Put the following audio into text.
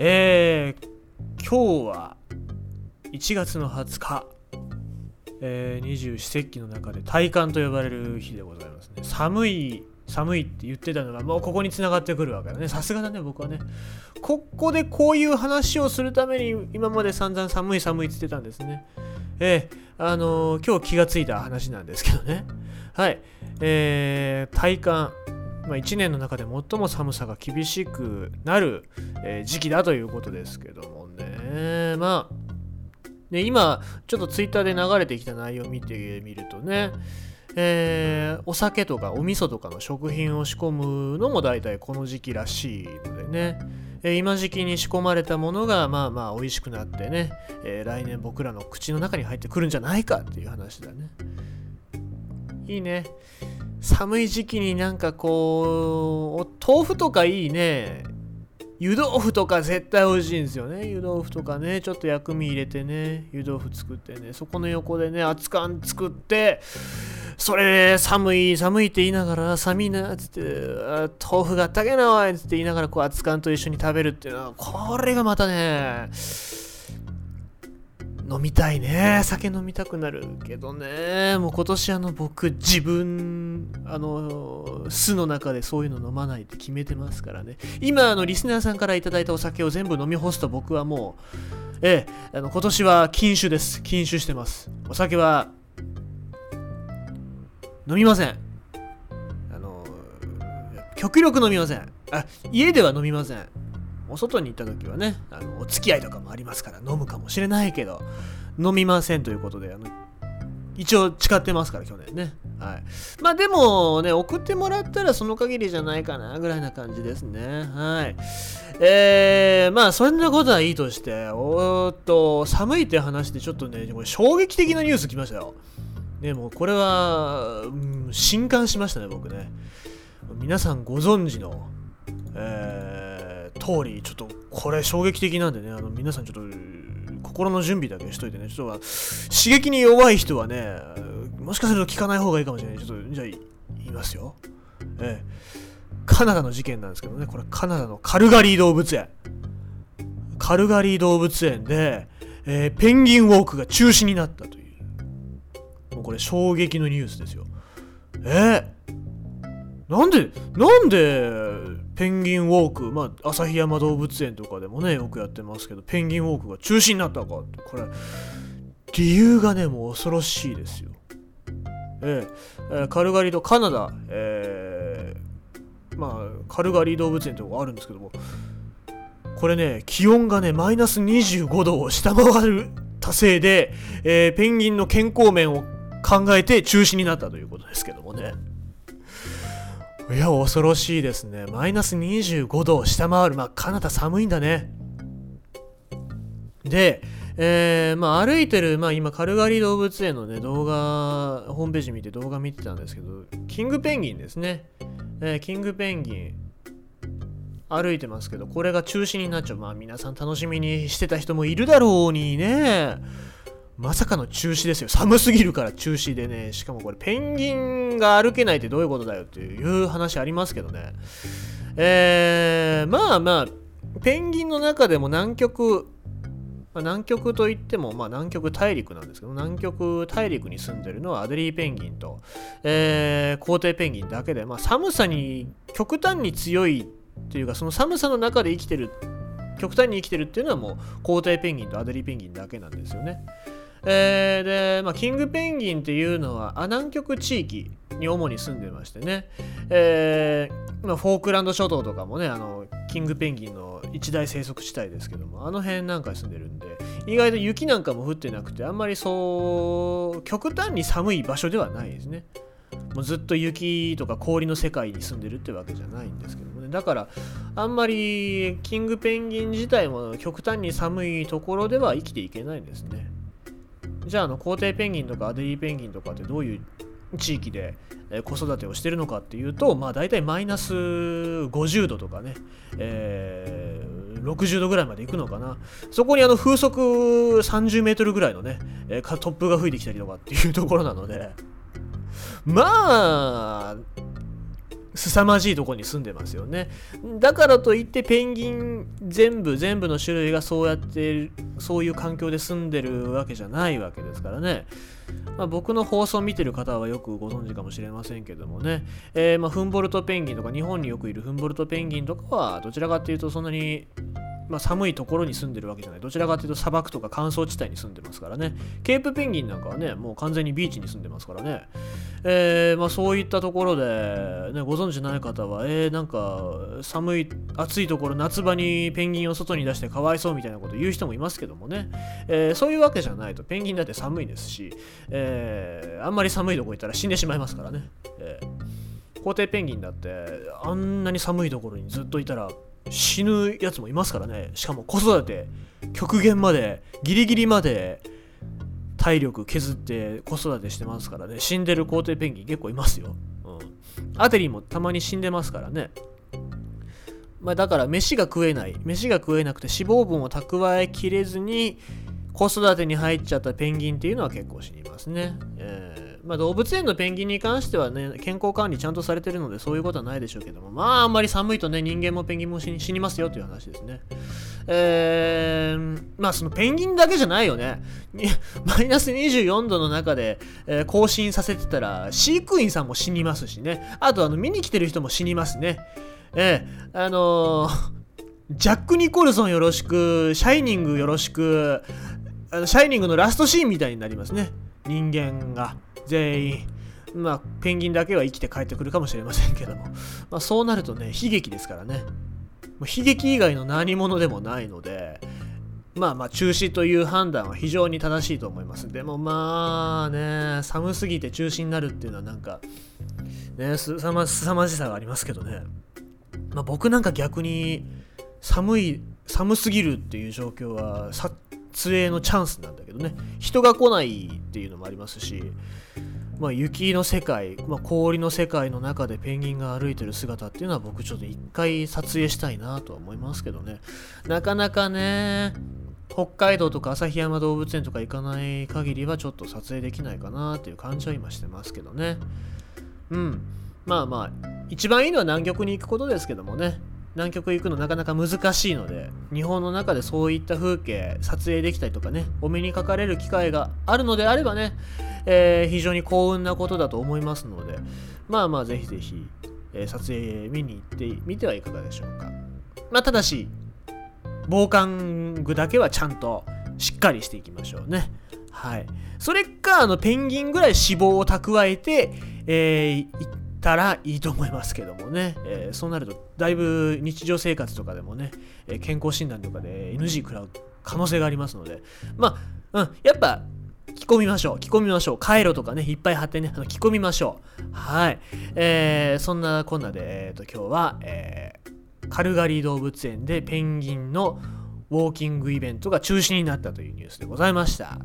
えー、今日は1月の20日、え、二十四節気の中で体感と呼ばれる日でございますね。寒い、寒いって言ってたのが、もうここに繋がってくるわけだね。さすがだね、僕はね。ここでこういう話をするために、今まで散々寒い寒いって言ってたんですね。えー、あのー、今日気がついた話なんですけどね。はい。えー、体感。まあ、1年の中で最も寒さが厳しくなる、え、時期だということですけどもね。まあ、ね、今、ちょっとツイッターで流れてきた内容を見てみるとね、えー、お酒とかお味噌とかの食品を仕込むのも大体この時期らしいのでね、えー、今時期に仕込まれたものがまあまあ美味しくなってね、えー、来年僕らの口の中に入ってくるんじゃないかっていう話だね。いいね。寒い時期になんかこう、豆腐とかいいね。湯豆腐とか絶対美味しいんですよね。湯豆腐とかね、ちょっと薬味入れてね、湯豆腐作ってね、そこの横でね、熱燗作って、それで寒い寒いって言いながら、寒いなっつって、豆腐があったけなおいっつって言いながら、こう熱燗と一緒に食べるっていうのは、これがまたね、飲みたいね。酒飲みたくなるけどね。もう今年あの僕自分、あの、巣の中でそういうの飲まないって決めてますからね。今あのリスナーさんから頂いたお酒を全部飲み干すと僕はもう、ええ、あの今年は禁酒です。禁酒してます。お酒は飲みません。あの、極力飲みません。あ、家では飲みません。お外に行った時はねあのお付き合いとかもありますから飲むかもしれないけど飲みませんということであの一応誓ってますから去年ね。はい。まあでもね送ってもらったらその限りじゃないかなぐらいな感じですね。はい。えー、まあそんなことはいいとしておっと寒いって話でちょっとねこれ衝撃的なニュース来ましたよ。ねもうこれは、うん、震撼しましたね僕ね。皆さんご存知のえー通り、ちょっとこれ衝撃的なんでね、あの皆さんちょっと心の準備だけしといてね、ちょっと刺激に弱い人はね、もしかすると聞かない方がいいかもしれない。ちょっとじゃあ言いますよ。ええ。カナダの事件なんですけどね、これカナダのカルガリー動物園。カルガリー動物園で、えー、ペンギンウォークが中止になったという。もうこれ衝撃のニュースですよ。えー、なんで、なんで、ペンギンウォーク、まあ、旭山動物園とかでもね、よくやってますけど、ペンギンウォークが中止になったかって、これ、理由がね、もう恐ろしいですよ。ええカルガリとカナダ、えー、まあ、カルガリ動物園とかあるんですけども、これね、気温がね、マイナス25度を下回るたせいで、えー、ペンギンの健康面を考えて中止になったということですけどもね。いや、恐ろしいですね。マイナス25度を下回る。まあ、カナダ寒いんだね。で、えー、まあ、歩いてる、まあ、今、カルガリ動物園のね、動画、ホームページ見て動画見てたんですけど、キングペンギンですね。えー、キングペンギン、歩いてますけど、これが中止になっちゃう。まあ、皆さん楽しみにしてた人もいるだろうにね。まさかの中止ですよ。寒すぎるから中止でね。しかもこれペンギンが歩けないってどういうことだよっていう話ありますけどね。えー、まあまあ、ペンギンの中でも南極、ま、南極といっても、まあ、南極大陸なんですけど、南極大陸に住んでるのはアデリーペンギンと、えー、皇帝ペンギンだけで、まあ、寒さに極端に強いっていうか、その寒さの中で生きてる、極端に生きてるっていうのはもう皇帝ペンギンとアデリーペンギンだけなんですよね。えー、で、まあ、キングペンギンっていうのは、南極地域に主に住んでましてね、えー、まあ、フォークランド諸島とかもね、あの、キングペンギンの一大生息地帯ですけども、あの辺なんかに住んでるんで、意外と雪なんかも降ってなくて、あんまりそう、極端に寒い場所ではないですね。もうずっと雪とか氷の世界に住んでるってわけじゃないんですけどもね。だから、あんまりキングペンギン自体も極端に寒いところでは生きていけないんですね。じゃああの皇帝ペンギンとかアデリーペンギンとかってどういう地域で子育てをしてるのかっていうと、まあ大体マイナス50度とかね、えー、60度ぐらいまで行くのかな。そこにあの風速30メートルぐらいのね、突風が吹いてきたりとかっていうところなので、まあ、凄まじいとこに住んでますよね。だからといってペンギン全部全部の種類がそうやってそういう環境で住んでるわけじゃないわけですからね。まあ、僕の放送を見てる方はよくご存知かもしれませんけどもね、えー、まあフンボルトペンギンとか日本によくいるフンボルトペンギンとかはどちらかというとそんなにまあ、寒いところに住んでるわけじゃない。どちらかというと砂漠とか乾燥地帯に住んでますからね。ケープペンギンなんかはねもう完全にビーチに住んでますからね、えー、まあ、そういったところで、ね、ご存知ない方はえー、なんか寒い暑いところ夏場にペンギンを外に出してかわいそうみたいなこと言う人もいますけどもね、えー、そういうわけじゃないとペンギンだって寒いですし、えあんまり寒いとこ行ったら死んでしまいますからね、えー、皇帝ペンギンだってあんなに寒いところにずっといたら死ぬやつもいますからね。しかも子育て極限までギリギリまで体力削って子育てしてますからね。死んでる皇帝ペンギン結構いますよ、うん、アテリーもたまに死んでますからね。まあ、だから飯が食えない。飯が食えなくて脂肪分を蓄えきれずに子育てに入っちゃったペンギンっていうのは結構死にますね、えー。まあ、動物園のペンギンに関してはね、健康管理ちゃんとされてるので、そういうことはないでしょうけども、まあ、あんまり寒いとね、人間もペンギンも死にますよという話ですね。えー、まあ、そのペンギンだけじゃないよね。マイナス24度の中で、えー、更新させてたら、飼育員さんも死にますしね。あと、あの、見に来てる人も死にますね。えー、あのジャック・ニコルソンよろしく、シャイニングよろしく、あのシャイニングのラストシーンみたいになりますね。人間が。全員、まあ、ペンギンだけは生きて帰ってくるかもしれませんけども、まあ、そうなるとね、悲劇ですからね。もう悲劇以外の何者でもないので、まあまあ中止という判断は非常に正しいと思います。でもまあね、寒すぎて中止になるっていうのはなんか、ね、すさま凄まじさがありますけどね。まあ、僕なんか逆に寒い、寒すぎるっていう状況は撮影のチャンスなんだけどね。人が来ないっていうのもありますし、まあ、雪の世界、まあ、氷の世界の中でペンギンが歩いてる姿っていうのは僕ちょっと一回撮影したいなとは思いますけどね。なかなかね北海道とか旭山動物園とか行かない限りはちょっと撮影できないかなっていう感じは今してますけどね。うん。まあまあ一番いいのは南極に行くことですけどもね。南極行くのなかなか難しいので日本の中でそういった風景撮影できたりとかねお目にかかれる機会があるのであればね、えー、非常に幸運なことだと思いますのでまあまあぜひぜひ、えー、撮影見に行ってみてはいかがでしょうか。まあただし防寒具だけはちゃんとしっかりしていきましょうね。はい。それかあのペンギンぐらい脂肪を蓄えて、えー、たらいいと思いますけどもね、えー、そうなるとだいぶ日常生活とかでもね、えー、健康診断とかで NG 食らう可能性がありますので。まあ、うん、やっぱ着込みましょう着込みましょう。カイロとかねいっぱい貼ってねあの着込みましょう。はい、えー、そんなこんなで、えーと、今日は、えー、カルガリー動物園でペンギンのウォーキングイベントが中止になったというニュースでございました。